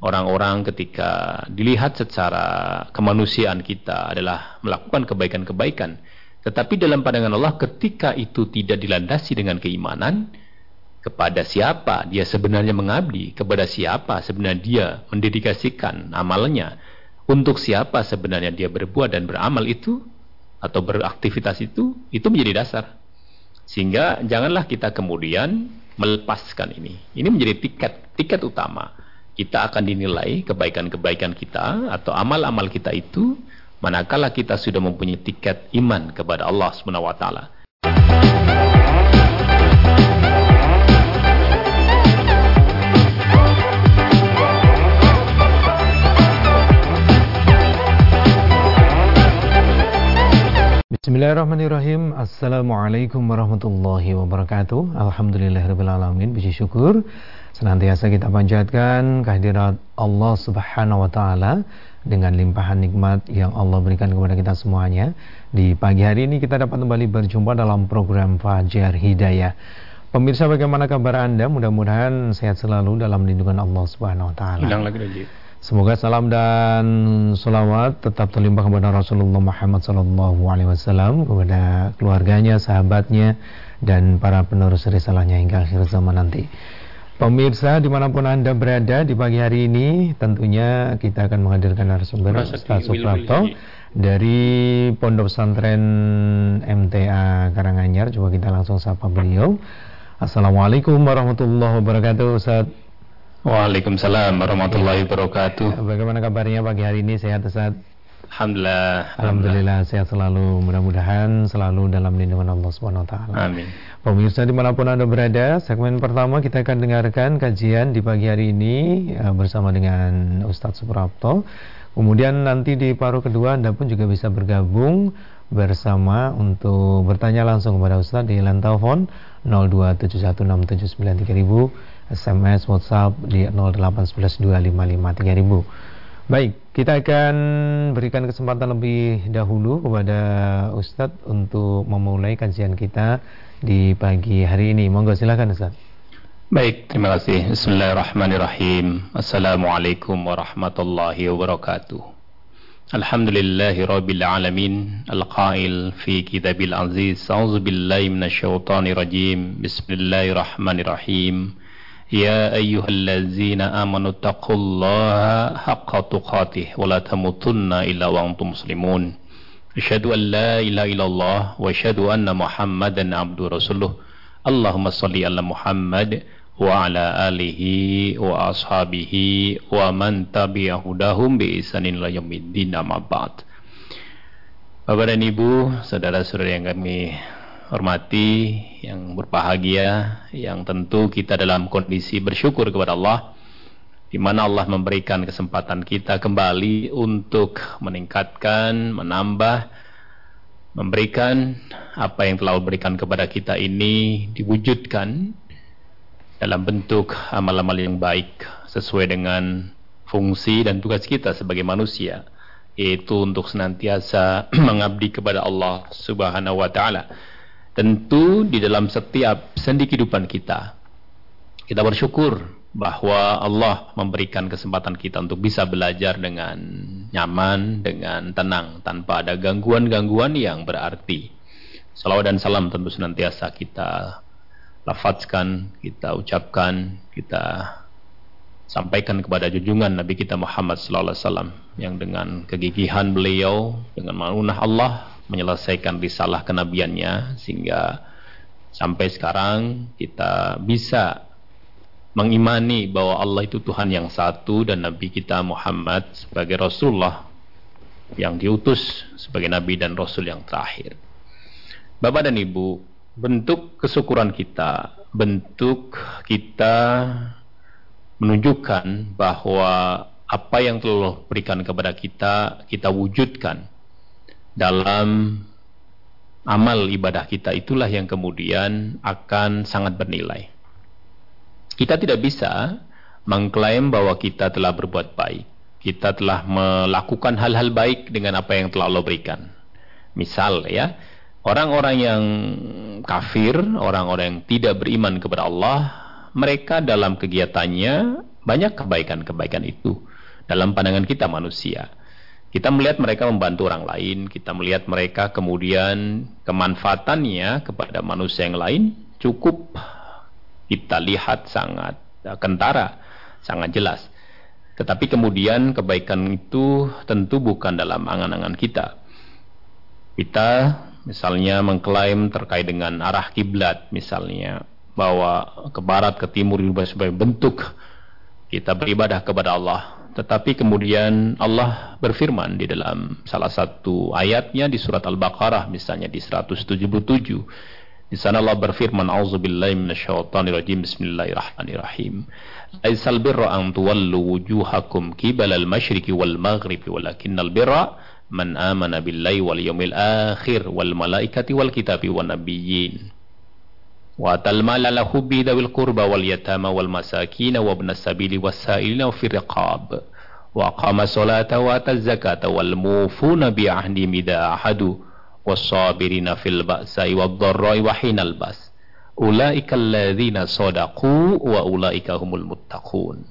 orang-orang ketika dilihat secara kemanusiaan kita adalah melakukan kebaikan-kebaikan. Tetapi dalam pandangan Allah ketika itu tidak dilandasi dengan keimanan, kepada siapa dia sebenarnya mengabdi, kepada siapa sebenarnya dia mendedikasikan amalnya, untuk siapa sebenarnya dia berbuat dan beramal itu, atau beraktivitas itu, itu menjadi dasar. Sehingga janganlah kita kemudian melepaskan ini. Ini menjadi tiket tiket utama. Kita akan dinilai kebaikan-kebaikan kita atau amal-amal kita itu manakala kita sudah mempunyai tiket iman kepada Allah Subhanahu wa taala. Bismillahirrahmanirrahim. Assalamualaikum warahmatullahi wabarakatuh. Alhamdulillahirrahmanirrahim Puji syukur Senantiasa kita panjatkan kehadirat Allah subhanahu wa ta'ala Dengan limpahan nikmat yang Allah berikan kepada kita semuanya Di pagi hari ini kita dapat kembali berjumpa dalam program Fajar Hidayah Pemirsa bagaimana kabar Anda? Mudah-mudahan sehat selalu dalam lindungan Allah subhanahu wa ta'ala Semoga salam dan salawat tetap terlimpah kepada Rasulullah Muhammad Sallallahu Alaihi Wasallam kepada keluarganya, sahabatnya, dan para penerus risalahnya hingga akhir zaman nanti. Pemirsa di mana pun anda berada di pagi hari ini, tentunya kita akan menghadirkan narasumber Ustaz Suprapto dari Pondok Pesantren MTA Karanganyar. Coba kita langsung sapa beliau. Assalamualaikum warahmatullahi wabarakatuh, Ustaz. Waalaikumsalam warahmatullahi wabarakatuh. Bagaimana kabarnya pagi hari ini? Sehat Ustaz? Alhamdulillah. Alhamdulillah sehat selalu. Mudah-mudahan selalu dalam lindungan Allah Subhanahu wa taala. Amin. Pemirsa di mana pun Anda berada, segmen pertama kita akan dengarkan kajian di pagi hari ini uh, bersama dengan Ustadz Suprapto. Kemudian nanti di paruh kedua Anda pun juga bisa bergabung bersama untuk bertanya langsung kepada Ustadz di line telepon 02716793000 SMS, WhatsApp di 08112553000. Baik, kita akan berikan kesempatan lebih dahulu kepada Ustadz untuk memulai kajian kita di pagi hari ini. Monggo silakan Ustadz. Baik, terima kasih. Bismillahirrahmanirrahim. Assalamualaikum warahmatullahi wabarakatuh. Alhamdulillahi rabbil alamin. Al-qail fi kitabil aziz. A'udzu billahi minasyaitonir rajim. Bismillahirrahmanirrahim. يا أيها الذين آمنوا اتقوا الله حق تقاته ولا تموتن إلا وأنتم مسلمون أشهد أن لا إله إلا الله وأشهد أن محمدا عبد رسوله اللهم صل على محمد وعلى آله وأصحابه ومن تبع هداهم بإحسان إلى يوم الدين أما بعد Bapak dan Ibu, saudara-saudara yang kami hormati, yang berbahagia, yang tentu kita dalam kondisi bersyukur kepada Allah, di mana Allah memberikan kesempatan kita kembali untuk meningkatkan, menambah, memberikan apa yang telah berikan kepada kita ini diwujudkan dalam bentuk amal-amal yang baik sesuai dengan fungsi dan tugas kita sebagai manusia yaitu untuk senantiasa mengabdi kepada Allah Subhanahu wa taala Tentu di dalam setiap sendi kehidupan kita, kita bersyukur bahwa Allah memberikan kesempatan kita untuk bisa belajar dengan nyaman, dengan tenang, tanpa ada gangguan-gangguan yang berarti. Salawat dan salam tentu senantiasa kita lafazkan, kita ucapkan, kita sampaikan kepada junjungan Nabi kita Muhammad sallallahu alaihi wasallam yang dengan kegigihan beliau, dengan manunah Allah menyelesaikan risalah kenabiannya sehingga sampai sekarang kita bisa mengimani bahwa Allah itu Tuhan yang satu dan Nabi kita Muhammad sebagai Rasulullah yang diutus sebagai Nabi dan Rasul yang terakhir. Bapak dan Ibu, bentuk kesyukuran kita, bentuk kita menunjukkan bahwa apa yang telah berikan kepada kita, kita wujudkan dalam amal ibadah kita itulah yang kemudian akan sangat bernilai. Kita tidak bisa mengklaim bahwa kita telah berbuat baik. Kita telah melakukan hal-hal baik dengan apa yang telah Allah berikan. Misal ya, orang-orang yang kafir, orang-orang yang tidak beriman kepada Allah, mereka dalam kegiatannya Banyak kebaikan-kebaikan itu dalam pandangan kita manusia. Kita melihat mereka membantu orang lain, kita melihat mereka kemudian kemanfaatannya kepada manusia yang lain cukup kita lihat sangat kentara, sangat jelas. Tetapi kemudian kebaikan itu tentu bukan dalam angan-angan kita. Kita misalnya mengklaim terkait dengan arah kiblat misalnya bahwa ke barat ke timur sebagai bentuk kita beribadah kepada Allah tetapi kemudian Allah berfirman di dalam salah satu ayatnya di surat Al-Baqarah misalnya di 177. Di sana Allah berfirman, "Auzubillahi minasyaitonirrajim. Bismillahirrahmanirrahim. Laisal birra an tuwallu wujuhakum qibalal masyriqi wal maghribi walakinnal birra man amana billahi wal yawmil akhir wal malaikati wal kitabi wan nabiyyin." وآتى المال على حبه ذوي القربى واليتامى والمساكين وابن السبيل والسائلين وفي الرقاب wa qama salata wa ataz wal mufuna bi ahdihim idza ahadu was-sabirina fil ba'sa'i wad-dharra'i wa hinal bas. Ulaika wa ulaika humul muttaqun.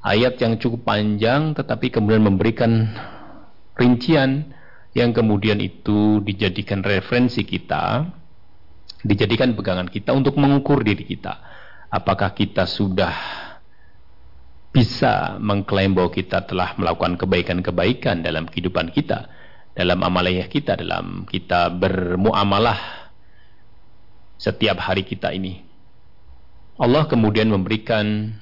Ayat yang cukup panjang tetapi kemudian memberikan rincian yang kemudian itu dijadikan referensi kita dijadikan pegangan kita untuk mengukur diri kita. Apakah kita sudah bisa mengklaim bahwa kita telah melakukan kebaikan-kebaikan dalam kehidupan kita, dalam amaliyah kita, dalam kita bermuamalah setiap hari kita ini. Allah kemudian memberikan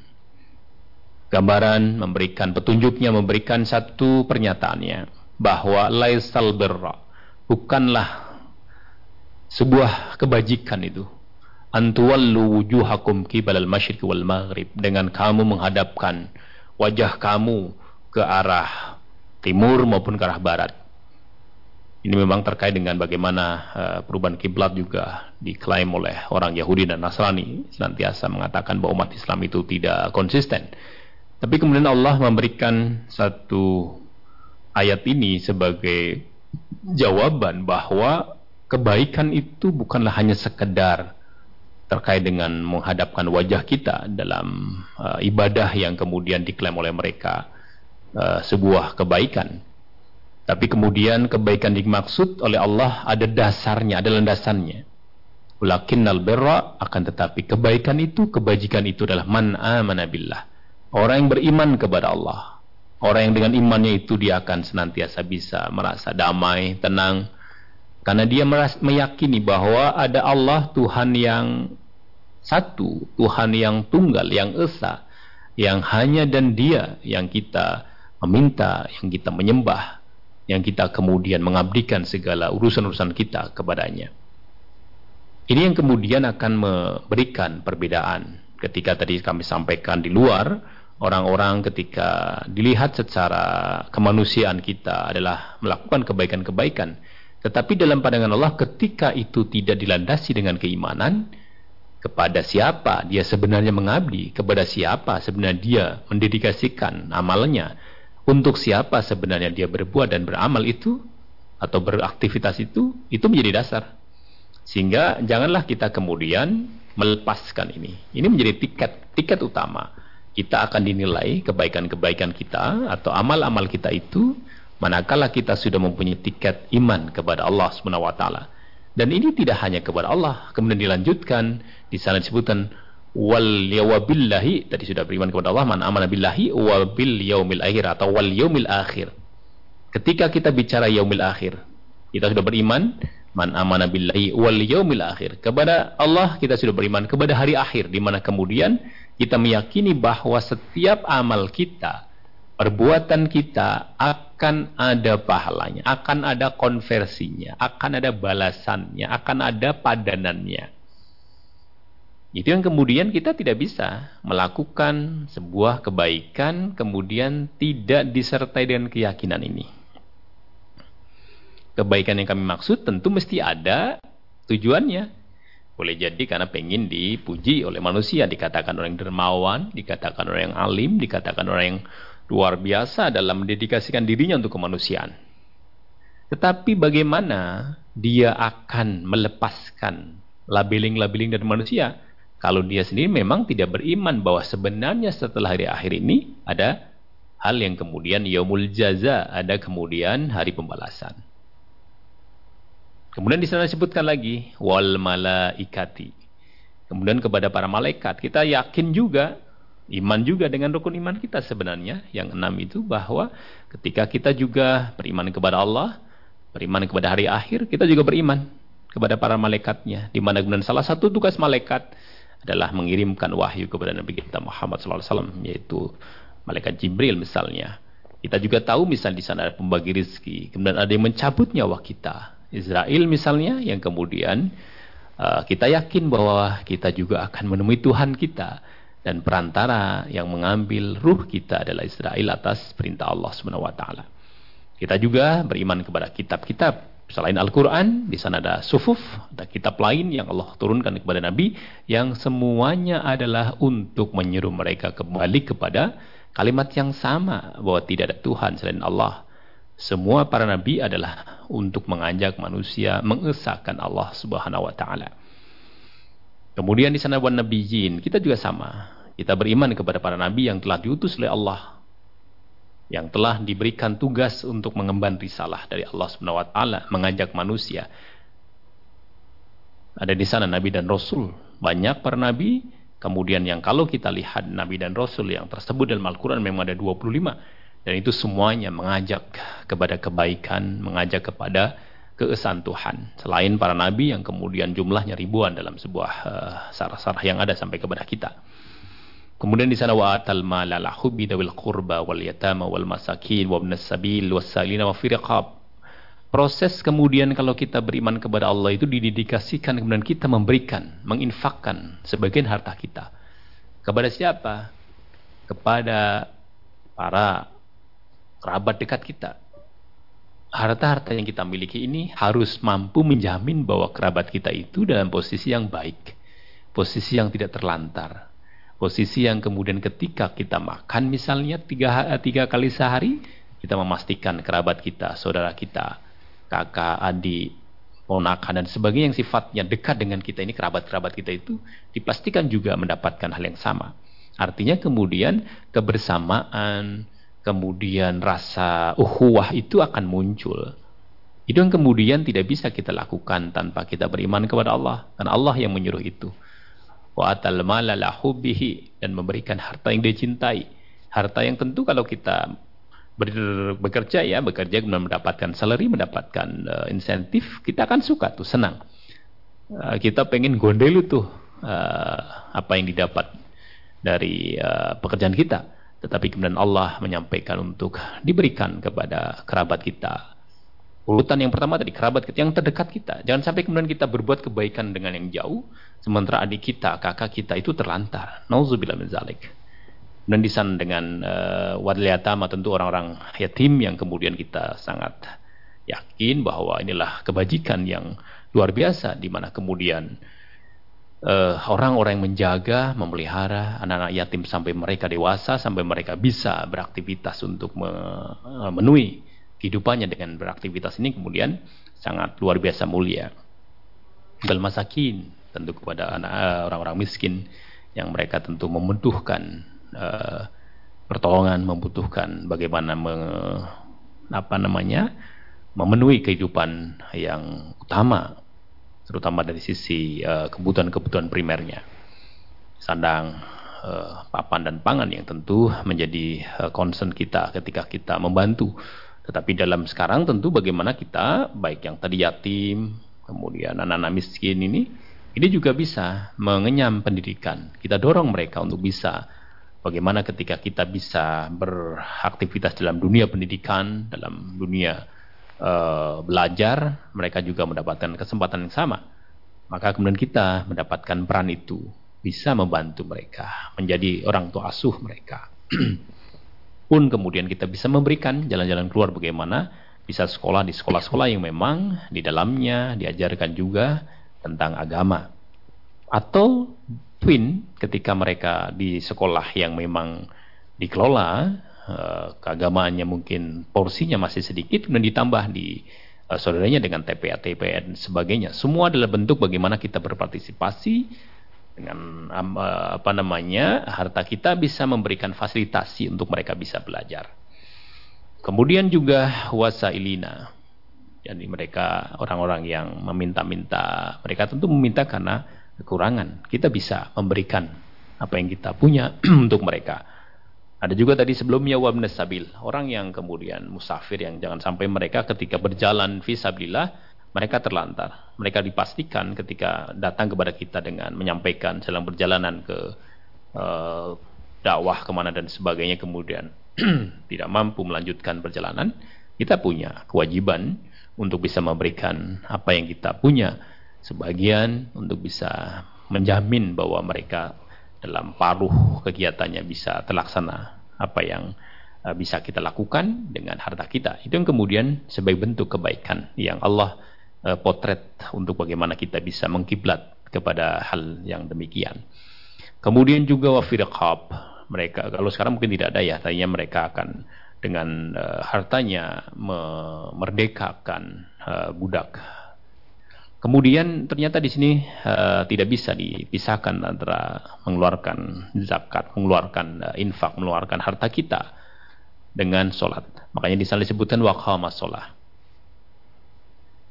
gambaran, memberikan petunjuknya, memberikan satu pernyataannya bahwa laisal berra bukanlah sebuah kebajikan itu antuwallu wujuhakum kibalal masyriq wal maghrib. Dengan kamu menghadapkan wajah kamu ke arah timur maupun ke arah barat. Ini memang terkait dengan bagaimana uh, perubahan kiblat juga diklaim oleh orang Yahudi dan Nasrani. Senantiasa mengatakan bahwa umat Islam itu tidak konsisten. Tapi kemudian Allah memberikan satu ayat ini sebagai jawaban bahwa kebaikan itu bukanlah hanya sekedar terkait dengan menghadapkan wajah kita dalam uh, ibadah yang kemudian diklaim oleh mereka uh, sebuah kebaikan. Tapi kemudian kebaikan dimaksud oleh Allah ada dasarnya, ada landasannya. Walakinnal birra akan tetapi kebaikan itu, kebajikan itu adalah man amana billah. Orang yang beriman kepada Allah. Orang yang dengan imannya itu dia akan senantiasa bisa merasa damai, tenang, karena dia meyakini bahwa ada Allah Tuhan yang satu, Tuhan yang tunggal, yang esa, yang hanya dan dia yang kita meminta, yang kita menyembah, yang kita kemudian mengabdikan segala urusan-urusan kita kepadanya. Ini yang kemudian akan memberikan perbedaan. Ketika tadi kami sampaikan di luar, orang-orang ketika dilihat secara kemanusiaan kita adalah melakukan kebaikan-kebaikan tetapi dalam pandangan Allah ketika itu tidak dilandasi dengan keimanan kepada siapa dia sebenarnya mengabdi, kepada siapa sebenarnya dia mendedikasikan amalnya, untuk siapa sebenarnya dia berbuat dan beramal itu atau beraktivitas itu, itu menjadi dasar. Sehingga janganlah kita kemudian melepaskan ini. Ini menjadi tiket tiket utama. Kita akan dinilai kebaikan-kebaikan kita atau amal-amal kita itu manakala kita sudah mempunyai tiket iman kepada Allah Subhanahu wa taala. Dan ini tidak hanya kepada Allah, kemudian dilanjutkan di sana disebutkan wal yawabillahi tadi sudah beriman kepada Allah man amana billahi wa bil yaumil akhir atau wal yaumil akhir. Ketika kita bicara yaumil akhir, kita sudah beriman man amana billahi wal yaumil akhir. Kepada Allah kita sudah beriman kepada hari akhir di mana kemudian kita meyakini bahwa setiap amal kita perbuatan kita akan ada pahalanya, akan ada konversinya, akan ada balasannya, akan ada padanannya. Itu yang kemudian kita tidak bisa melakukan sebuah kebaikan kemudian tidak disertai dengan keyakinan ini. Kebaikan yang kami maksud tentu mesti ada tujuannya. Boleh jadi karena pengen dipuji oleh manusia, dikatakan orang yang dermawan, dikatakan orang yang alim, dikatakan orang yang luar biasa dalam mendedikasikan dirinya untuk kemanusiaan. Tetapi bagaimana dia akan melepaskan labeling-labeling dari manusia kalau dia sendiri memang tidak beriman bahwa sebenarnya setelah hari akhir ini ada hal yang kemudian yaumul jaza, ada kemudian hari pembalasan. Kemudian di sana disebutkan lagi wal malaikati. Kemudian kepada para malaikat, kita yakin juga iman juga dengan rukun iman kita sebenarnya yang enam itu bahwa ketika kita juga beriman kepada Allah, beriman kepada hari akhir, kita juga beriman kepada para malaikatnya. Di mana kemudian salah satu tugas malaikat adalah mengirimkan wahyu kepada Nabi kita Muhammad SAW yaitu malaikat Jibril misalnya. Kita juga tahu misal di sana ada pembagi rizki, kemudian ada yang mencabut nyawa kita. Israel misalnya yang kemudian uh, kita yakin bahwa kita juga akan menemui Tuhan kita dan perantara yang mengambil ruh kita adalah Israel atas perintah Allah Subhanahu wa taala. Kita juga beriman kepada kitab-kitab Selain Al-Quran, di sana ada sufuf, ada kitab lain yang Allah turunkan kepada Nabi, yang semuanya adalah untuk menyeru mereka kembali kepada kalimat yang sama, bahwa tidak ada Tuhan selain Allah. Semua para Nabi adalah untuk mengajak manusia mengesahkan Allah subhanahu wa ta'ala. Kemudian di sana wan Jin, kita juga sama. Kita beriman kepada para Nabi yang telah diutus oleh Allah yang telah diberikan tugas untuk mengemban risalah dari Allah Subhanahu wa taala mengajak manusia. Ada di sana nabi dan rasul, banyak para nabi, kemudian yang kalau kita lihat nabi dan rasul yang tersebut dalam Al-Qur'an memang ada 25 dan itu semuanya mengajak kepada kebaikan, mengajak kepada keesan Tuhan. Selain para nabi yang kemudian jumlahnya ribuan dalam sebuah uh, sarah-sarah yang ada sampai kepada kita. Kemudian di sana wa atal mala la hubbi dawil qurba wal yatama wal masakin wa ibnas sabil salina wa firqab. Proses kemudian kalau kita beriman kepada Allah itu didedikasikan kemudian kita memberikan, menginfakkan sebagian harta kita. Kepada siapa? Kepada para kerabat dekat kita. Harta-harta yang kita miliki ini harus mampu menjamin bahwa kerabat kita itu dalam posisi yang baik. Posisi yang tidak terlantar Posisi yang kemudian ketika kita makan misalnya tiga, tiga kali sehari, kita memastikan kerabat kita, saudara kita, kakak, adik, ponakan dan sebagainya yang sifatnya dekat dengan kita ini kerabat-kerabat kita itu dipastikan juga mendapatkan hal yang sama. Artinya kemudian kebersamaan, kemudian rasa uhuwah itu akan muncul. Itu yang kemudian tidak bisa kita lakukan tanpa kita beriman kepada Allah. Karena Allah yang menyuruh itu wa atal mala hubbihi dan memberikan harta yang dia cintai. Harta yang tentu kalau kita ber, bekerja ya, bekerja kemudian mendapatkan salary, mendapatkan uh, insentif, kita akan suka tuh, senang. Uh, kita pengen gondel itu uh, apa yang didapat dari uh, pekerjaan kita. Tetapi kemudian Allah menyampaikan untuk diberikan kepada kerabat kita, Urutan yang pertama tadi kerabat kita yang terdekat kita. Jangan sampai kemudian kita berbuat kebaikan dengan yang jauh, sementara adik kita, kakak kita itu terlantar. Nauzubillah min zalik. Dan di sana dengan uh, wadliyatama tentu orang-orang yatim yang kemudian kita sangat yakin bahwa inilah kebajikan yang luar biasa di mana kemudian eh, orang-orang uh, yang menjaga, memelihara anak-anak yatim sampai mereka dewasa, sampai mereka bisa beraktivitas untuk memenuhi kehidupannya dengan beraktivitas ini kemudian sangat luar biasa mulia. Bal masakin tentu kepada anak eh, orang-orang miskin yang mereka tentu membutuhkan uh, pertolongan, membutuhkan bagaimana me, apa namanya memenuhi kehidupan yang utama, terutama dari sisi eh, kebutuhan-kebutuhan primernya, sandang, uh, papan dan pangan yang tentu menjadi uh, concern kita ketika kita membantu. Tetapi dalam sekarang tentu bagaimana kita, baik yang tadi yatim, kemudian anak-anak miskin ini, ini juga bisa mengenyam pendidikan. Kita dorong mereka untuk bisa. Bagaimana ketika kita bisa beraktivitas dalam dunia pendidikan, dalam dunia uh, belajar, mereka juga mendapatkan kesempatan yang sama. Maka kemudian kita mendapatkan peran itu, bisa membantu mereka, menjadi orang tua asuh mereka. pun kemudian kita bisa memberikan jalan-jalan keluar bagaimana bisa sekolah di sekolah-sekolah yang memang di dalamnya diajarkan juga tentang agama atau twin ketika mereka di sekolah yang memang dikelola eh, keagamaannya mungkin porsinya masih sedikit dan ditambah di uh, saudaranya dengan TPA, TPA dan sebagainya semua adalah bentuk bagaimana kita berpartisipasi Dengan apa namanya harta kita bisa memberikan fasilitasi untuk mereka bisa belajar. Kemudian juga wasailina. Jadi mereka orang-orang yang meminta-minta. Mereka tentu meminta karena kekurangan. Kita bisa memberikan apa yang kita punya untuk mereka. Ada juga tadi sebelumnya wabnes sabil. Orang yang kemudian musafir yang jangan sampai mereka ketika berjalan visabilillah mereka terlantar. Mereka dipastikan ketika datang kepada kita dengan menyampaikan dalam perjalanan ke uh, dakwah ke mana dan sebagainya kemudian tidak mampu melanjutkan perjalanan, kita punya kewajiban untuk bisa memberikan apa yang kita punya sebagian untuk bisa menjamin bahwa mereka dalam paruh kegiatannya bisa terlaksana apa yang uh, bisa kita lakukan dengan harta kita. Itu yang kemudian sebagai bentuk kebaikan yang Allah uh, potret untuk bagaimana kita bisa mengkiblat kepada hal yang demikian. Kemudian juga wafirqab mereka kalau sekarang mungkin tidak ada ya, tadinya mereka akan dengan uh, hartanya memerdekakan budak Kemudian ternyata di sini uh, tidak bisa dipisahkan antara mengeluarkan zakat, mengeluarkan uh, infak, mengeluarkan harta kita dengan sholat. Makanya di sana disebutkan waqama sholat.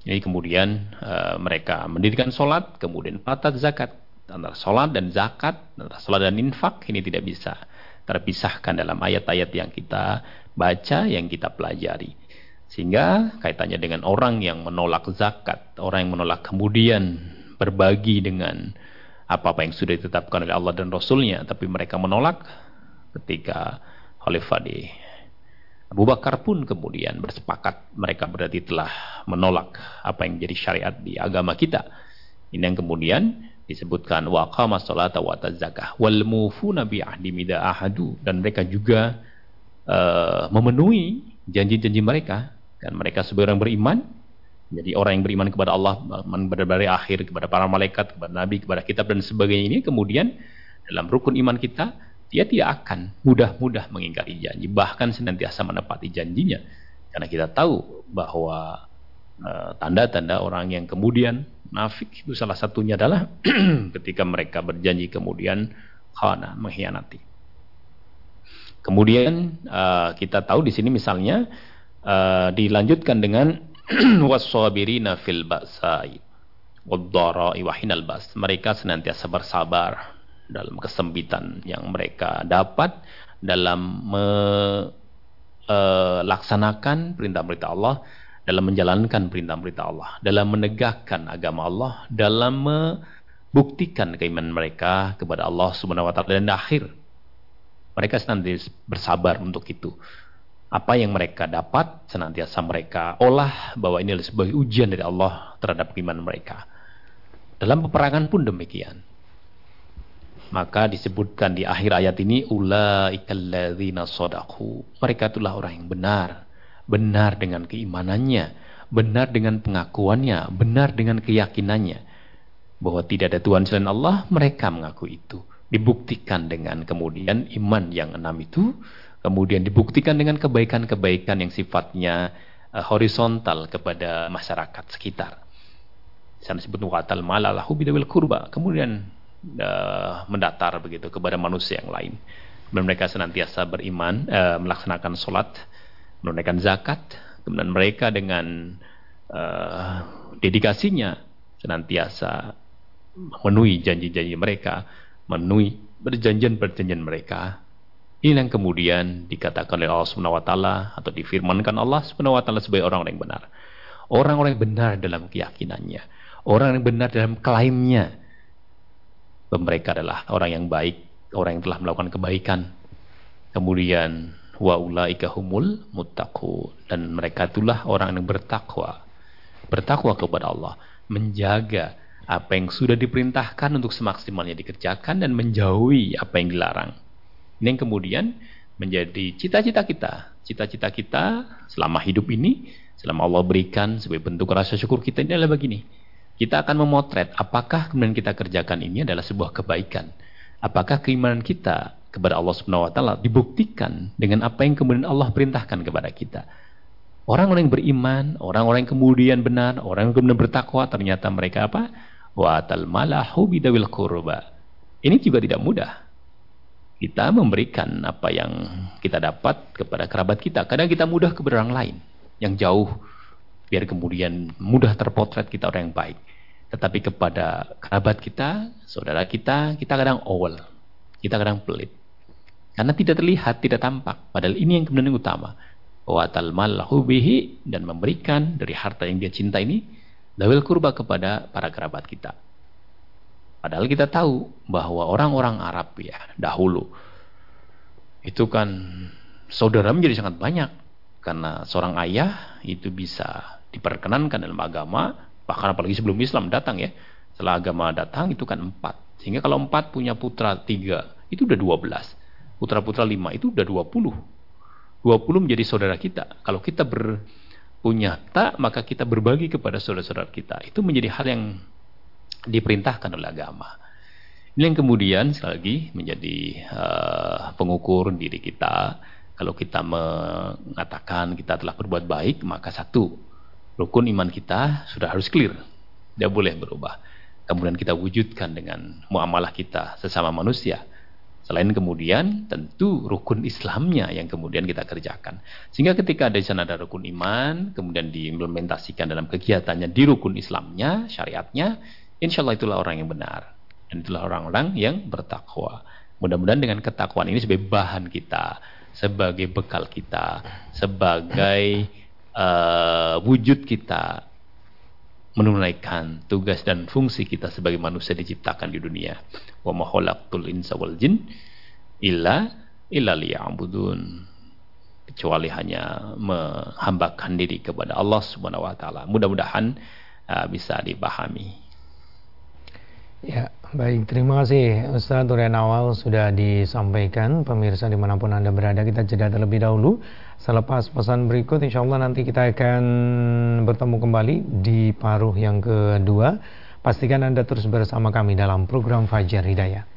Jadi kemudian uh, mereka mendirikan sholat, kemudian patat zakat. Antara sholat dan zakat, antara sholat dan infak ini tidak bisa terpisahkan dalam ayat-ayat yang kita baca, yang kita pelajari. Sehingga kaitannya dengan orang yang menolak zakat, orang yang menolak kemudian berbagi dengan apa-apa yang sudah ditetapkan oleh Allah dan Rasulnya, tapi mereka menolak ketika Khalifah di Abu Bakar pun kemudian bersepakat mereka berarti telah menolak apa yang jadi syariat di agama kita. Ini yang kemudian disebutkan wa qama salata wa zakah wal mufuna bi ahdi ahadu dan mereka juga uh, memenuhi janji-janji mereka dan mereka sebagai orang beriman, jadi orang yang beriman kepada Allah, pada akhir, kepada para malaikat, kepada Nabi, kepada kitab dan sebagainya ini, kemudian dalam rukun iman kita, dia tidak akan mudah-mudah mengingkari janji, bahkan senantiasa menepati janjinya. Karena kita tahu bahwa eh, tanda-tanda uh, orang yang kemudian nafik itu salah satunya adalah ketika mereka berjanji kemudian khana mengkhianati. Kemudian uh, kita tahu di sini misalnya uh, dilanjutkan dengan wasabirina fil ba'sai wad-dhara'i wa hinal bas. Mereka senantiasa bersabar dalam kesempitan yang mereka dapat dalam melaksanakan uh, perintah-perintah Allah, dalam menjalankan perintah-perintah Allah, dalam menegakkan agama Allah, dalam membuktikan keimanan mereka kepada Allah Subhanahu wa taala dan akhir mereka senantiasa bersabar untuk itu apa yang mereka dapat senantiasa mereka olah bahwa ini adalah sebagai ujian dari Allah terhadap iman mereka. Dalam peperangan pun demikian. Maka disebutkan di akhir ayat ini ulaikalladzina sodaku. Mereka itulah orang yang benar, benar dengan keimanannya, benar dengan pengakuannya, benar dengan keyakinannya bahwa tidak ada Tuhan selain Allah, mereka mengaku itu. Dibuktikan dengan kemudian iman yang enam itu kemudian dibuktikan dengan kebaikan-kebaikan yang sifatnya uh, horizontal kepada masyarakat sekitar. Sana disebut watal malalahu bidawil kurba. Kemudian uh, mendatar begitu kepada manusia yang lain. Dan mereka senantiasa beriman, uh, melaksanakan sholat, menunaikan zakat. Kemudian mereka dengan uh, dedikasinya senantiasa memenuhi janji-janji mereka, memenuhi perjanjian-perjanjian mereka ini yang kemudian dikatakan oleh Allah Subhanahu wa taala atau difirmankan Allah Subhanahu wa taala sebagai orang-orang yang benar. Orang-orang yang benar dalam keyakinannya, orang yang benar dalam klaimnya. Mereka adalah orang yang baik, orang yang telah melakukan kebaikan. Kemudian wa ulaika humul muttaqu dan mereka itulah orang yang bertakwa. Bertakwa kepada Allah, menjaga apa yang sudah diperintahkan untuk semaksimalnya dikerjakan dan menjauhi apa yang dilarang. Ini yang kemudian menjadi cita-cita kita. Cita-cita kita selama hidup ini, selama Allah berikan sebagai bentuk rasa syukur kita ini adalah begini. Kita akan memotret apakah kemudian kita kerjakan ini adalah sebuah kebaikan. Apakah keimanan kita kepada Allah Subhanahu wa taala dibuktikan dengan apa yang kemudian Allah perintahkan kepada kita. Orang-orang yang beriman, orang-orang yang kemudian benar, orang yang kemudian bertakwa ternyata mereka apa? Wa tal malahu bidawil qurba Ini juga tidak mudah. Kita memberikan apa yang kita dapat kepada kerabat kita. Kadang kita mudah kepada orang lain yang jauh biar kemudian mudah terpotret kita orang yang baik. Tetapi kepada kerabat kita, saudara kita, kita kadang awal. Kita kadang pelit. Karena tidak terlihat, tidak tampak. Padahal ini yang kemudian utama. Watal malahu bihi dan memberikan dari harta yang dia cinta ini dawil kurba kepada para kerabat kita. Padahal kita tahu bahwa orang-orang Arab ya dahulu itu kan saudara menjadi sangat banyak. Karena seorang ayah itu bisa diperkenankan dalam agama bahkan apalagi sebelum Islam datang ya. Setelah agama datang itu kan empat. Sehingga kalau empat punya putra tiga itu udah dua belas. Putra-putra lima itu udah dua puluh. Dua puluh menjadi saudara kita. Kalau kita ber punya tak maka kita berbagi kepada saudara-saudara kita. Itu menjadi hal yang diperintahkan oleh agama. Ini yang kemudian sekali lagi menjadi uh, pengukur diri kita. Kalau kita mengatakan kita telah berbuat baik maka satu rukun iman kita sudah harus clear. Tidak boleh berubah. Kemudian kita wujudkan dengan muamalah kita sesama manusia. Selain kemudian tentu rukun Islamnya yang kemudian kita kerjakan. Sehingga ketika ada di sana ada rukun iman, kemudian diimplementasikan dalam kegiatannya di rukun Islamnya, syariatnya, insya Allah itulah orang yang benar. Dan itulah orang-orang yang bertakwa. Mudah-mudahan dengan ketakwaan ini sebagai bahan kita, sebagai bekal kita, sebagai uh, wujud kita menunaikan tugas dan fungsi kita sebagai manusia diciptakan di dunia. Wa ma khalaqtul insa wal jin illa illa liya'budun. Kecuali hanya menghambakan diri kepada Allah Subhanahu wa taala. Mudah-mudahan uh, bisa dipahami. Ya, baik. Terima kasih Ustaz Durian Awal sudah disampaikan. Pemirsa di mana pun Anda berada, kita jeda terlebih dahulu. Selepas pesan berikut, insya Allah nanti kita akan bertemu kembali di paruh yang kedua. Pastikan Anda terus bersama kami dalam program Fajar Hidayah.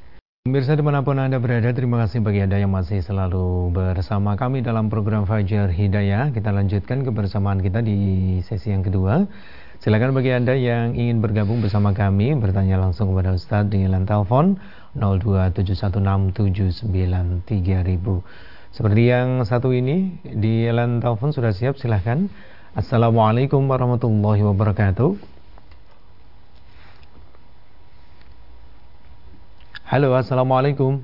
Pemirsa di mana pun Anda berada, terima kasih bagi Anda yang masih selalu bersama kami dalam program Fajar Hidayah. Kita lanjutkan kebersamaan kita di sesi yang kedua. Silakan bagi Anda yang ingin bergabung bersama kami, bertanya langsung kepada Ustadz dengan telepon 02716793000. Seperti yang satu ini di line telepon sudah siap silahkan. Assalamualaikum warahmatullahi wabarakatuh. Halo, assalamualaikum.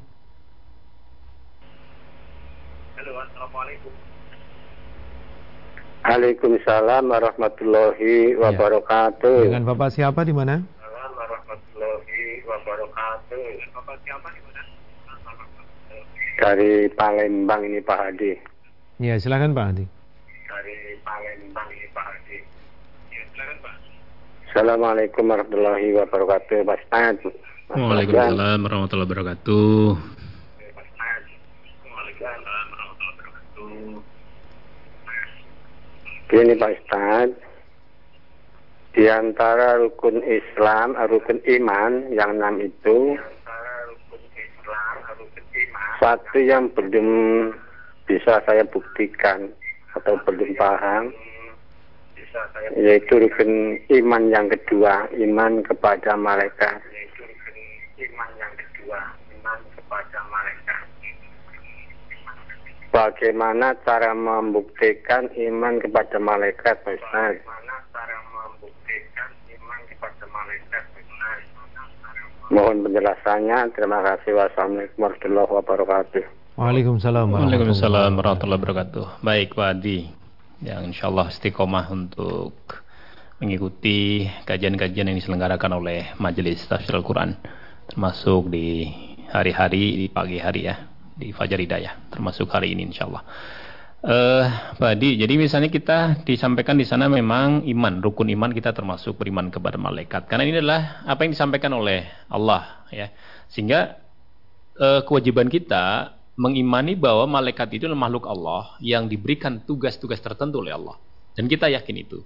Halo, assalamualaikum. Waalaikumsalam warahmatullahi ya. wabarakatuh. Dengan Bapak siapa di mana? warahmatullahi wabarakatuh. Bapak siapa di mana? Dari Palembang ini Pak Hadi. Ya, silakan Pak Hadi. Dari Palembang ini Pak Hadi. Ya, silakan Pak. Assalamualaikum warahmatullahi wabarakatuh, Pak Ustaz. Waalaikumsalam warahmatullahi wabarakatuh. Gini Pak Ustaz, di antara rukun Islam, rukun iman yang enam itu, satu yang belum bisa saya buktikan atau belum paham yaitu rukun iman yang kedua iman kepada malaikat bagaimana cara membuktikan iman kepada malaikat Ustaz Mohon penjelasannya. Terima kasih. Wassalamualaikum warahmatullahi wabarakatuh. Waalaikumsalam. Waalaikumsalam warahmatullahi wabarakatuh. Baik Pak Adi, yang insya Allah istiqomah untuk mengikuti kajian-kajian yang diselenggarakan oleh Majelis Tafsir Al-Quran termasuk di hari-hari di pagi hari ya di Fajar Hidayah termasuk hari ini insya Allah Uh, Pak Adi, jadi misalnya kita disampaikan di sana memang iman, rukun iman kita termasuk beriman kepada malaikat. Karena ini adalah apa yang disampaikan oleh Allah, ya. Sehingga uh, kewajiban kita mengimani bahwa malaikat itu adalah makhluk Allah yang diberikan tugas-tugas tertentu oleh Allah. Dan kita yakin itu.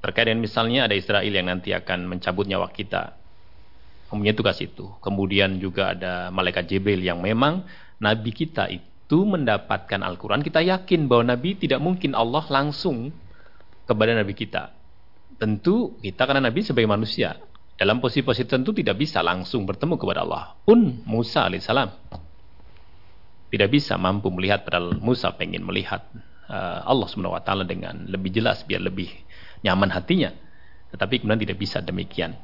Terkait dengan misalnya ada Israel yang nanti akan mencabut nyawa kita. Mempunyai tugas itu. Kemudian juga ada malaikat Jibril yang memang nabi kita itu mendapatkan Al-Quran, kita yakin bahwa Nabi tidak mungkin Allah langsung kepada Nabi kita. Tentu kita karena Nabi sebagai manusia, dalam posisi-posisi tertentu tidak bisa langsung bertemu kepada Allah. Pun Musa alaihissalam tidak bisa mampu melihat padahal Musa pengen melihat uh, Allah taala dengan lebih jelas biar lebih nyaman hatinya. Tetapi kemudian tidak bisa demikian.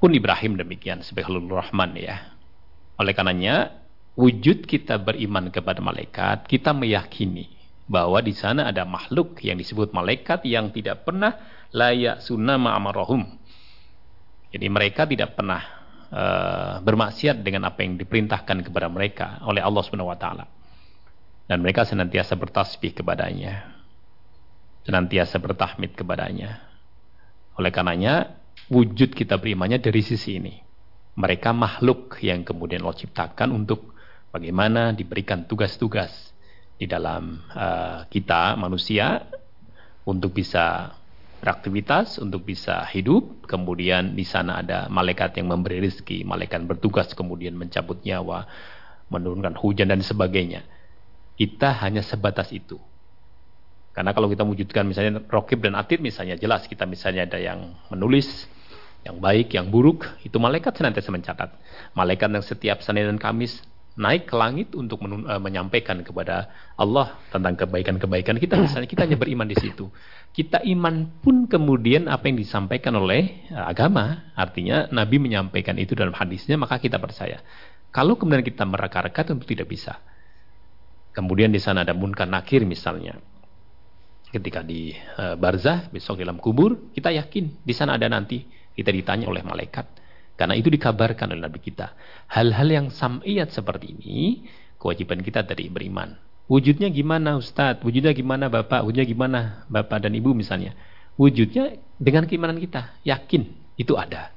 Pun Ibrahim demikian sebagai Rahman ya. Oleh karenanya wujud kita beriman kepada malaikat, kita meyakini bahwa di sana ada makhluk yang disebut malaikat yang tidak pernah layak sunama amarahum jadi mereka tidak pernah uh, bermaksiat dengan apa yang diperintahkan kepada mereka oleh Allah Subhanahu wa taala. Dan mereka senantiasa bertasbih kepadanya. Senantiasa bertahmid kepadanya. Oleh karenanya wujud kita berimannya dari sisi ini. Mereka makhluk yang kemudian Allah ciptakan untuk bagaimana diberikan tugas-tugas di dalam uh, kita manusia untuk bisa beraktivitas untuk bisa hidup. Kemudian di sana ada malaikat yang memberi rezeki, malaikat bertugas kemudian mencabut nyawa, menurunkan hujan dan sebagainya. Kita hanya sebatas itu. Karena kalau kita wujudkan misalnya rokib dan atid misalnya jelas kita misalnya ada yang menulis yang baik, yang buruk, itu malaikat senantiasa mencatat. Malaikat yang setiap Senin dan Kamis naik ke langit untuk uh, menyampaikan kepada Allah tentang kebaikan-kebaikan kita misalnya kita hanya beriman di situ kita iman pun kemudian apa yang disampaikan oleh eh, agama, artinya Nabi menyampaikan itu dalam hadisnya, maka kita percaya. Kalau kemudian kita meraka-reka tentu tidak bisa. Kemudian di sana ada munkar nakir misalnya. Ketika di uh, barzah, besok dalam kubur, kita yakin di sana ada nanti kita ditanya oleh malaikat. Karena itu dikabarkan oleh Nabi kita. Hal-hal yang sam'iyat seperti ini, kewajiban kita dari beriman. Wujudnya gimana Ustadz? Wujudnya gimana Bapak? Wujudnya gimana Bapak dan Ibu misalnya? Wujudnya dengan keimanan kita. Yakin itu ada.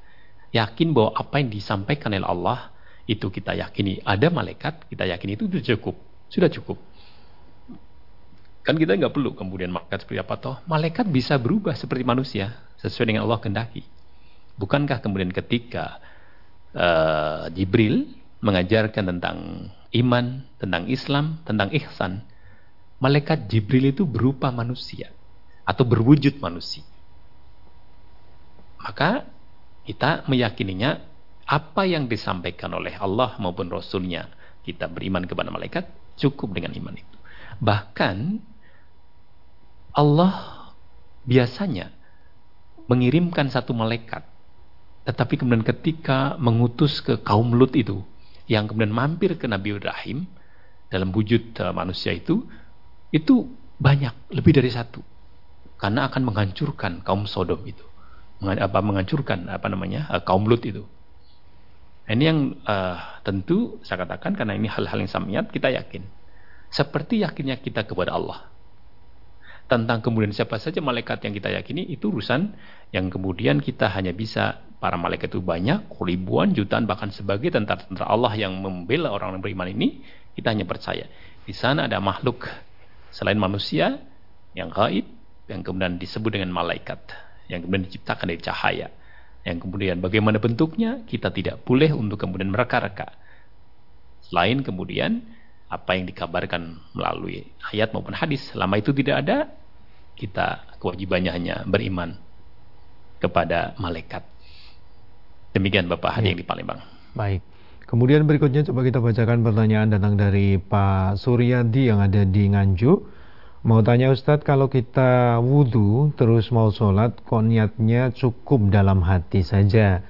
Yakin bahwa apa yang disampaikan oleh Allah itu kita yakini. Ada malaikat, kita yakini itu sudah cukup. Sudah cukup. Kan kita nggak perlu kemudian malaikat seperti apa toh. Malaikat bisa berubah seperti manusia sesuai dengan Allah kendaki. Bukankah kemudian ketika uh, Jibril mengajarkan tentang iman, tentang Islam, tentang ihsan, malaikat Jibril itu berupa manusia atau berwujud manusia. Maka kita meyakininya apa yang disampaikan oleh Allah maupun Rasulnya kita beriman kepada malaikat cukup dengan iman itu. Bahkan Allah biasanya mengirimkan satu malaikat tetapi kemudian ketika mengutus ke kaum Lut itu yang kemudian mampir ke Nabi Ibrahim dalam wujud uh, manusia itu itu banyak lebih dari satu. Karena akan menghancurkan kaum Sodom itu. Apa menghancurkan apa namanya uh, kaum Lut itu. Ini yang uh, tentu saya katakan karena ini hal-hal yang samiat kita yakin. Seperti yakinnya kita kepada Allah. Tentang kemudian siapa saja malaikat yang kita yakini itu urusan yang kemudian kita hanya bisa para malaikat itu banyak ribuan jutaan bahkan sebagai tentara-tentara Allah yang membela orang yang beriman ini kita hanya percaya di sana ada makhluk selain manusia yang gaib yang kemudian disebut dengan malaikat yang kemudian diciptakan dari cahaya yang kemudian bagaimana bentuknya kita tidak boleh untuk kemudian mereka-reka selain kemudian apa yang dikabarkan melalui ayat maupun hadis. Selama itu tidak ada, kita kewajibannya hanya beriman kepada malaikat. Demikian Bapak Hadi ya. yang di Palembang. Baik. Kemudian berikutnya coba kita bacakan pertanyaan datang dari Pak Suryadi yang ada di Nganjuk. Mau tanya Ustadz, kalau kita wudhu terus mau sholat, kok niatnya cukup dalam hati saja?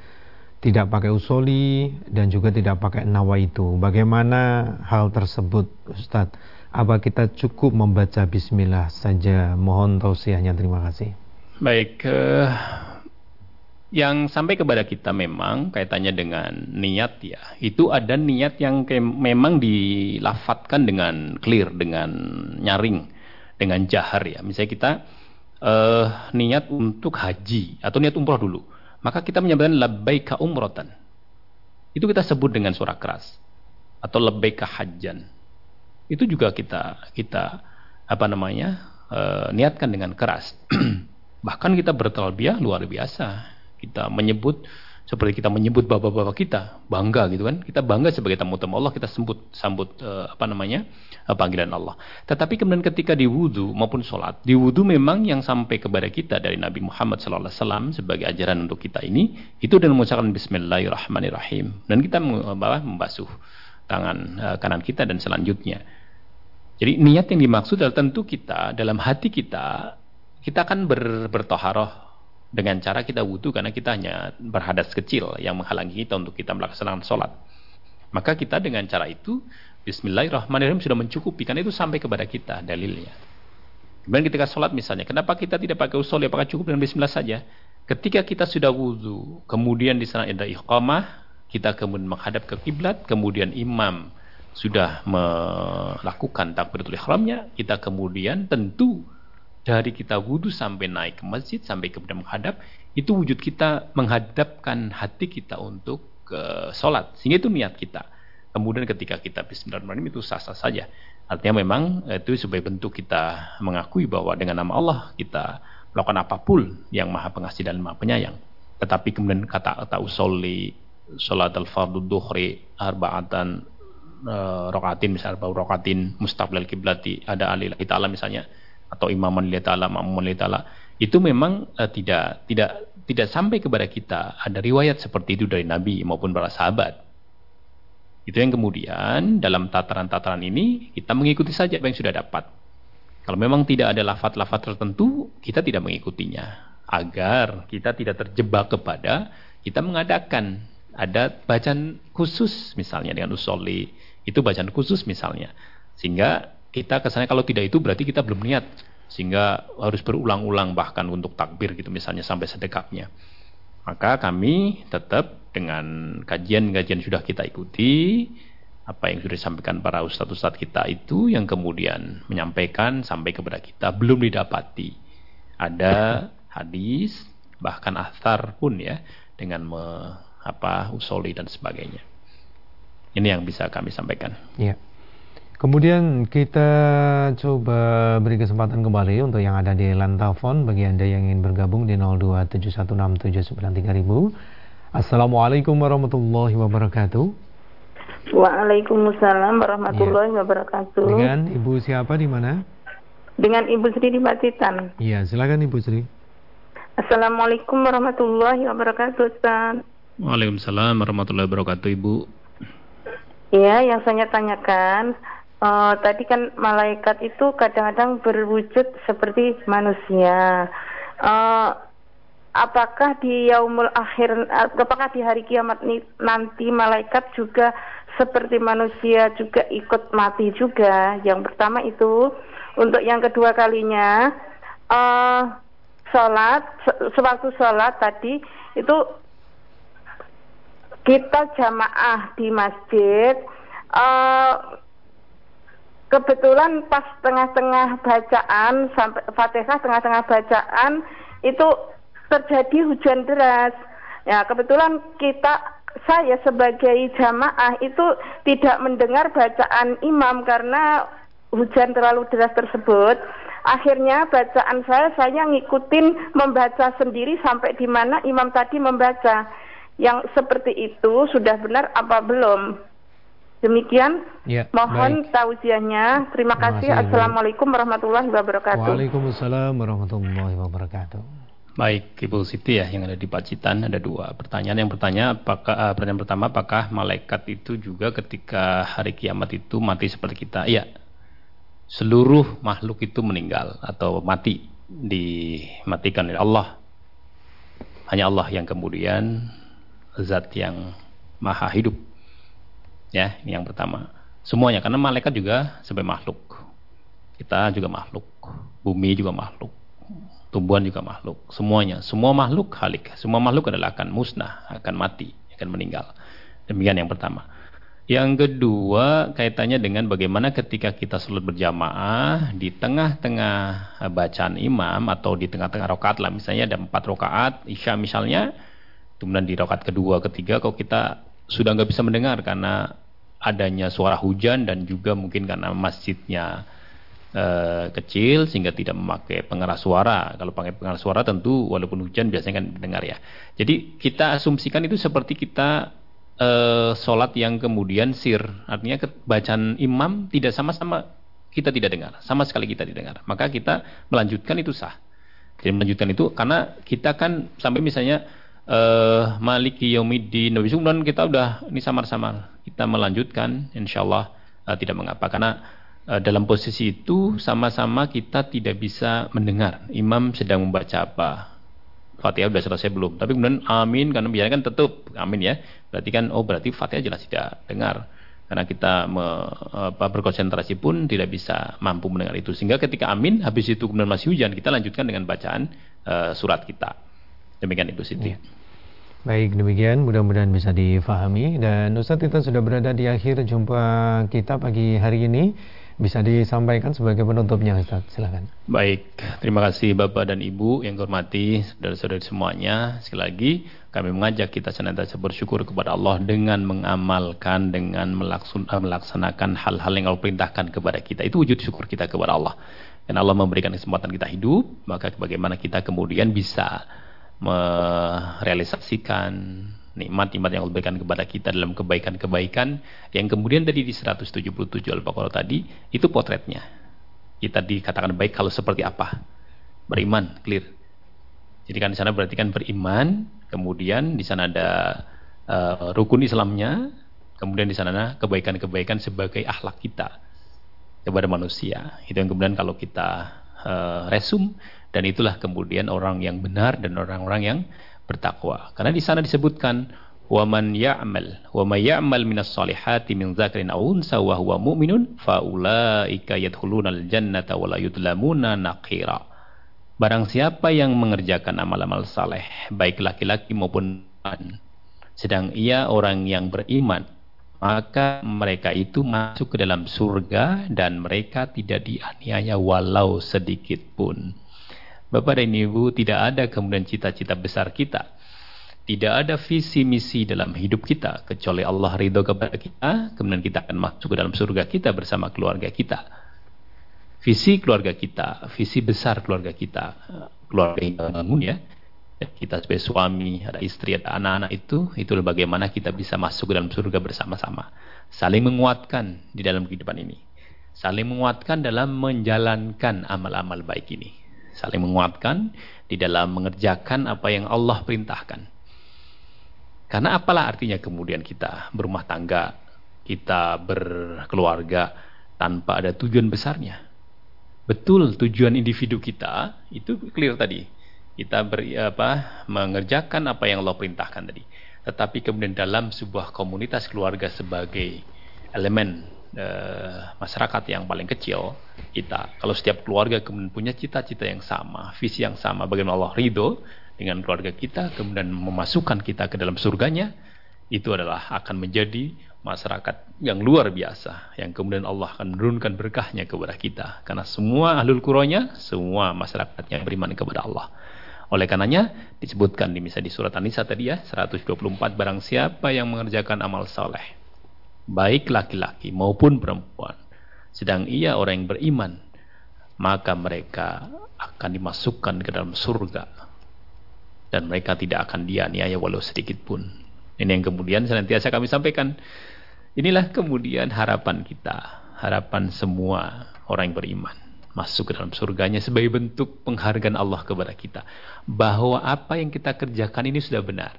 tidak pakai usoli dan juga tidak pakai nawa itu. Bagaimana hal tersebut Ustadz? Apa kita cukup membaca bismillah saja? Mohon tausiahnya. Terima kasih. Baik, uh, yang sampai kepada kita memang kaitannya dengan niat ya. Itu ada niat yang memang dilafatkan dengan clear, dengan nyaring, dengan jahar ya. Misalnya kita uh, niat untuk haji atau niat umroh dulu maka kita menyampaikan labbaika umrotan. Itu kita sebut dengan suara keras atau labbaika hajjan. Itu juga kita kita apa namanya? E, niatkan dengan keras. Bahkan kita bertalbiyah luar biasa. Kita menyebut seperti kita menyebut bapak-bapak kita bangga gitu kan. Kita bangga sebagai tamu-tamu Allah kita sambut sambut uh, apa namanya uh, panggilan Allah. Tetapi kemudian ketika di wudhu maupun sholat di wudhu memang yang sampai kepada kita dari Nabi Muhammad SAW sebagai ajaran untuk kita ini itu dengan mengucapkan Bismillahirrahmanirrahim. Dan kita membasuh tangan uh, kanan kita dan selanjutnya. Jadi niat yang dimaksud adalah tentu kita dalam hati kita kita akan ber, bertoharoh dengan cara kita wudhu karena kita hanya berhadas kecil yang menghalangi kita untuk kita melaksanakan sholat. Maka kita dengan cara itu Bismillahirrahmanirrahim sudah mencukupi karena itu sampai kepada kita dalilnya. Kemudian ketika sholat misalnya, kenapa kita tidak pakai usul? Apakah cukup dengan Bismillah saja? Ketika kita sudah wudhu, kemudian di sana ada iqamah, kita kemudian menghadap ke kiblat, kemudian imam sudah melakukan takbiratul ihramnya, kita kemudian tentu dari kita wudhu sampai naik ke masjid sampai kemudian menghadap itu wujud kita menghadapkan hati kita untuk ke sholat. Sehingga itu niat kita. Kemudian ketika kita Bismillahirrahmanirrahim itu sah-sah saja. Artinya memang itu sebagai bentuk kita mengakui bahwa dengan nama Allah kita melakukan apa pun yang maha pengasih dan maha penyayang. Tetapi kemudian kata kata usolli sholat al fardu duhri arba'atan uh, rokatin misalnya rokatin mustaqbil kiblati ada alillahi ta'ala misalnya atau imaman lillahi ta'ala ma'muman lillahi ta'ala itu memang uh, tidak tidak tidak sampai kepada kita. Ada riwayat seperti itu dari Nabi maupun para sahabat. Itu yang kemudian dalam tataran-tataran ini kita mengikuti saja apa yang sudah dapat. Kalau memang tidak ada lafat-lafat tertentu kita tidak mengikutinya. Agar kita tidak terjebak kepada kita mengadakan ada bacaan khusus misalnya dengan usolli. Itu bacaan khusus misalnya. Sehingga kita kesannya kalau tidak itu berarti kita belum niat sehingga harus berulang-ulang bahkan untuk takbir gitu misalnya sampai sedekapnya. Maka kami tetap dengan kajian-kajian sudah kita ikuti apa yang sudah disampaikan para ustadz-ustadz kita itu yang kemudian menyampaikan sampai kepada kita belum didapati. Ada hadis bahkan athar pun ya dengan me, apa usoli dan sebagainya. Ini yang bisa kami sampaikan. Ya Kemudian kita coba beri kesempatan kembali untuk yang ada di Lantafon bagi Anda yang ingin bergabung di 02716793000. Assalamualaikum warahmatullahi wabarakatuh. Waalaikumsalam warahmatullahi ya. wabarakatuh. Dengan Ibu siapa di mana? Dengan Ibu Sri di Pacitan. Iya, silakan Ibu Sri. Assalamualaikum warahmatullahi wabarakatuh, Ustaz. Waalaikumsalam warahmatullahi wabarakatuh, Ibu. Iya, yang saya tanyakan, uh, tadi kan malaikat itu kadang-kadang berwujud seperti manusia. Uh, apakah di yaumul akhir, apakah di hari kiamat nanti malaikat juga seperti manusia juga ikut mati juga? Yang pertama itu. Untuk yang kedua kalinya, uh, sholat, sewaktu sholat tadi itu kita jamaah di masjid. Uh, kebetulan pas tengah-tengah bacaan sampai Fatihah tengah-tengah bacaan itu terjadi hujan deras. Ya, kebetulan kita saya sebagai jamaah itu tidak mendengar bacaan imam karena hujan terlalu deras tersebut. Akhirnya bacaan saya saya ngikutin membaca sendiri sampai di mana imam tadi membaca. Yang seperti itu sudah benar apa belum? Demikian, ya, mohon tausiahnya. Terima kasih. Assalamualaikum warahmatullahi wabarakatuh. Waalaikumsalam warahmatullahi wabarakatuh. Baik, Ibu Siti ya yang ada di Pacitan ada dua pertanyaan. Yang bertanya apakah uh, pertanyaan pertama apakah malaikat itu juga ketika hari kiamat itu mati seperti kita? Iya. Seluruh makhluk itu meninggal atau mati dimatikan oleh Allah. Hanya Allah yang kemudian zat yang maha hidup Ya, ini yang pertama. Semuanya karena malaikat juga sebagai makhluk. Kita juga makhluk. Bumi juga makhluk. Tumbuhan juga makhluk. Semuanya, semua makhluk halik. Semua makhluk adalah akan musnah, akan mati, akan meninggal. Demikian yang pertama. Yang kedua kaitannya dengan bagaimana ketika kita sholat berjamaah di tengah-tengah bacaan imam atau di tengah-tengah rokaat lah misalnya ada empat rokaat isya misalnya kemudian di rokaat kedua ketiga kalau kita sudah nggak bisa mendengar karena adanya suara hujan dan juga mungkin karena masjidnya uh, kecil sehingga tidak memakai pengeras suara. Kalau pakai pengeras suara tentu walaupun hujan biasanya kan dengar ya. Jadi kita asumsikan itu seperti kita uh, sholat yang kemudian sir, artinya bacaan imam tidak sama-sama kita tidak dengar, sama sekali kita tidak dengar. Maka kita melanjutkan itu sah. Jadi melanjutkan itu karena kita kan sampai misalnya uh, Maliki Yaumiddin Nabi kita udah ini samar-samar kita melanjutkan insyaallah uh, tidak mengapa. Karena uh, dalam posisi itu sama-sama kita tidak bisa mendengar imam sedang membaca apa. Fatihah sudah selesai belum? Tapi kemudian amin karena biasanya kan tetap amin ya. Berarti kan oh berarti Fatihah jelas tidak dengar. Karena kita me, apa, berkonsentrasi pun tidak bisa mampu mendengar itu. Sehingga ketika amin habis itu kemudian masih hujan kita lanjutkan dengan bacaan uh, surat kita. Demikian Ibu Siti. Ya. Baik demikian. Mudah-mudahan bisa difahami. Dan Ustadz kita sudah berada di akhir jumpa kita pagi hari ini. Bisa disampaikan sebagai penutupnya Ustaz silakan. Baik terima kasih Bapak dan Ibu yang hormati saudara-saudari semuanya. Sekali lagi kami mengajak kita senantiasa bersyukur kepada Allah dengan mengamalkan dengan melaksanakan hal-hal yang Allah perintahkan kepada kita. Itu wujud syukur kita kepada Allah. Dan Allah memberikan kesempatan kita hidup maka bagaimana kita kemudian bisa merealisasikan nikmat-nikmat yang Allah berikan kepada kita dalam kebaikan-kebaikan yang kemudian tadi di 177 Al-Baqarah tadi itu potretnya. Kita dikatakan baik kalau seperti apa? Beriman, clear. Jadi kan di sana berarti kan beriman, kemudian di sana ada uh, rukun Islamnya, kemudian di sana kebaikan-kebaikan sebagai akhlak kita kepada manusia. Itu yang kemudian kalau kita uh, resum dan itulah kemudian orang yang benar dan orang-orang yang bertakwa. Karena di sana disebutkan wa man ya'mal wa may ya'mal minas solihati min dzakarin aw unsa wa huwa mu'minun fa ulaika yadkhulunal jannata wa la yudlamuna naqira. Barang siapa yang mengerjakan amal-amal saleh, baik laki-laki maupun perempuan, sedang ia orang yang beriman, maka mereka itu masuk ke dalam surga dan mereka tidak dianiaya walau sedikit pun. Bapak dan Ibu, tidak ada kemudian cita-cita besar kita. Tidak ada visi misi dalam hidup kita kecuali Allah ridho kepada kita, kemudian kita akan masuk ke dalam surga kita bersama keluarga kita. Visi keluarga kita, visi besar keluarga kita, keluarga yang bangun ya. Kita sebagai suami, ada istri, ada anak-anak itu, itu bagaimana kita bisa masuk ke dalam surga bersama-sama. Saling menguatkan di dalam kehidupan ini. Saling menguatkan dalam menjalankan amal-amal baik ini saling menguatkan di dalam mengerjakan apa yang Allah perintahkan. Karena apalah artinya kemudian kita berumah tangga, kita berkeluarga tanpa ada tujuan besarnya. Betul tujuan individu kita itu clear tadi. Kita ber, apa, mengerjakan apa yang Allah perintahkan tadi. Tetapi kemudian dalam sebuah komunitas keluarga sebagai elemen uh, masyarakat yang paling kecil kita kalau setiap keluarga kemudian punya cita-cita yang sama visi yang sama bagaimana Allah ridho dengan keluarga kita kemudian memasukkan kita ke dalam surganya itu adalah akan menjadi masyarakat yang luar biasa yang kemudian Allah akan menurunkan berkahnya kepada kita karena semua ahlul quranya semua masyarakatnya beriman kepada Allah oleh karenanya disebutkan di misalnya di surat An-Nisa tadi ya 124 barang siapa yang mengerjakan amal saleh baik laki-laki maupun perempuan, sedang ia orang yang beriman, maka mereka akan dimasukkan ke dalam surga dan mereka tidak akan dianiaya walau sedikit pun. Ini yang kemudian senantiasa kami sampaikan. Inilah kemudian harapan kita, harapan semua orang yang beriman masuk ke dalam surganya sebagai bentuk penghargaan Allah kepada kita bahwa apa yang kita kerjakan ini sudah benar.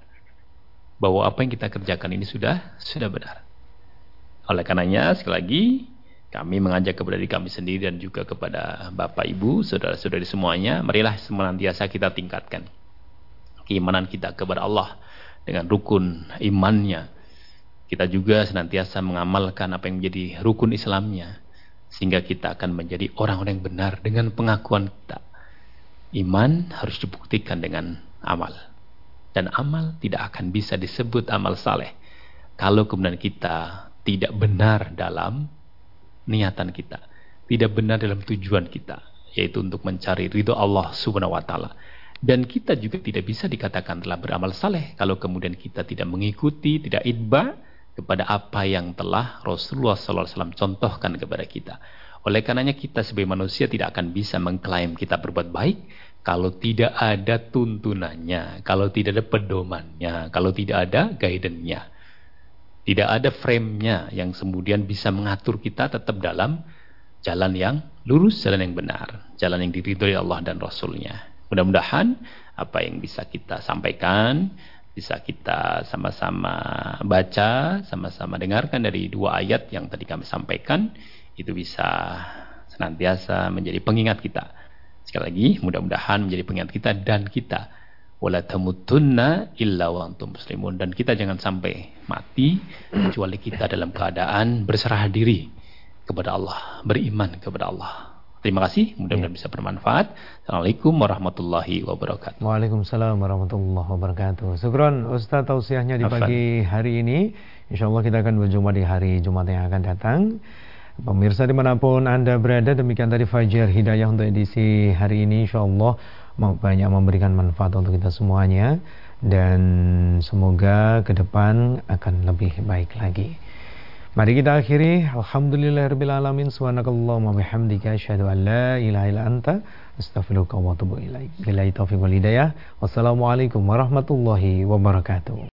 Bahwa apa yang kita kerjakan ini sudah sudah benar. Oleh karenanya sekali lagi kami mengajak kepada diri kami sendiri dan juga kepada Bapak Ibu, saudara-saudari semuanya, marilah senantiasa kita tingkatkan keimanan kita kepada Allah dengan rukun imannya. Kita juga senantiasa mengamalkan apa yang menjadi rukun Islamnya sehingga kita akan menjadi orang-orang yang benar dengan pengakuan kita. Iman harus dibuktikan dengan amal. Dan amal tidak akan bisa disebut amal saleh kalau kemudian kita tidak benar dalam niatan kita, tidak benar dalam tujuan kita, yaitu untuk mencari ridho Allah Subhanahu wa taala. Dan kita juga tidak bisa dikatakan telah beramal saleh kalau kemudian kita tidak mengikuti, tidak idba kepada apa yang telah Rasulullah SAW contohkan kepada kita. Oleh karenanya kita sebagai manusia tidak akan bisa mengklaim kita berbuat baik kalau tidak ada tuntunannya, kalau tidak ada pedomannya, kalau tidak ada guidance-nya. Tidak ada frame-nya yang kemudian bisa mengatur kita tetap dalam jalan yang lurus, jalan yang benar, jalan yang diridhoi Allah dan Rasulnya. Mudah-mudahan apa yang bisa kita sampaikan, bisa kita sama-sama baca, sama-sama dengarkan dari dua ayat yang tadi kami sampaikan, itu bisa senantiasa menjadi pengingat kita. Sekali lagi, mudah-mudahan menjadi pengingat kita dan kita. Wala tamutunna illa wa antum muslimun. Dan kita jangan sampai mati, kecuali kita dalam keadaan berserah diri kepada Allah, beriman kepada Allah. Terima kasih, mudah-mudahan ya. bisa bermanfaat. Assalamualaikum warahmatullahi wabarakatuh. Waalaikumsalam warahmatullahi wabarakatuh. Syukron Ustaz tausiahnya di pagi hari ini. Insya Allah kita akan berjumpa di hari Jumat yang akan datang. Pemirsa di mana pun Anda berada, demikian tadi Fajar Hidayah untuk edisi hari ini. Insya Allah banyak memberikan manfaat untuk kita semuanya. Dan semoga ke depan akan lebih baik lagi. Mari kita akhiri. Alhamdulillahirrahmanirrahim. Subhanakallahumma bihamdika. An la ilaha anta. Wal hidayah. Wassalamualaikum warahmatullahi wabarakatuh.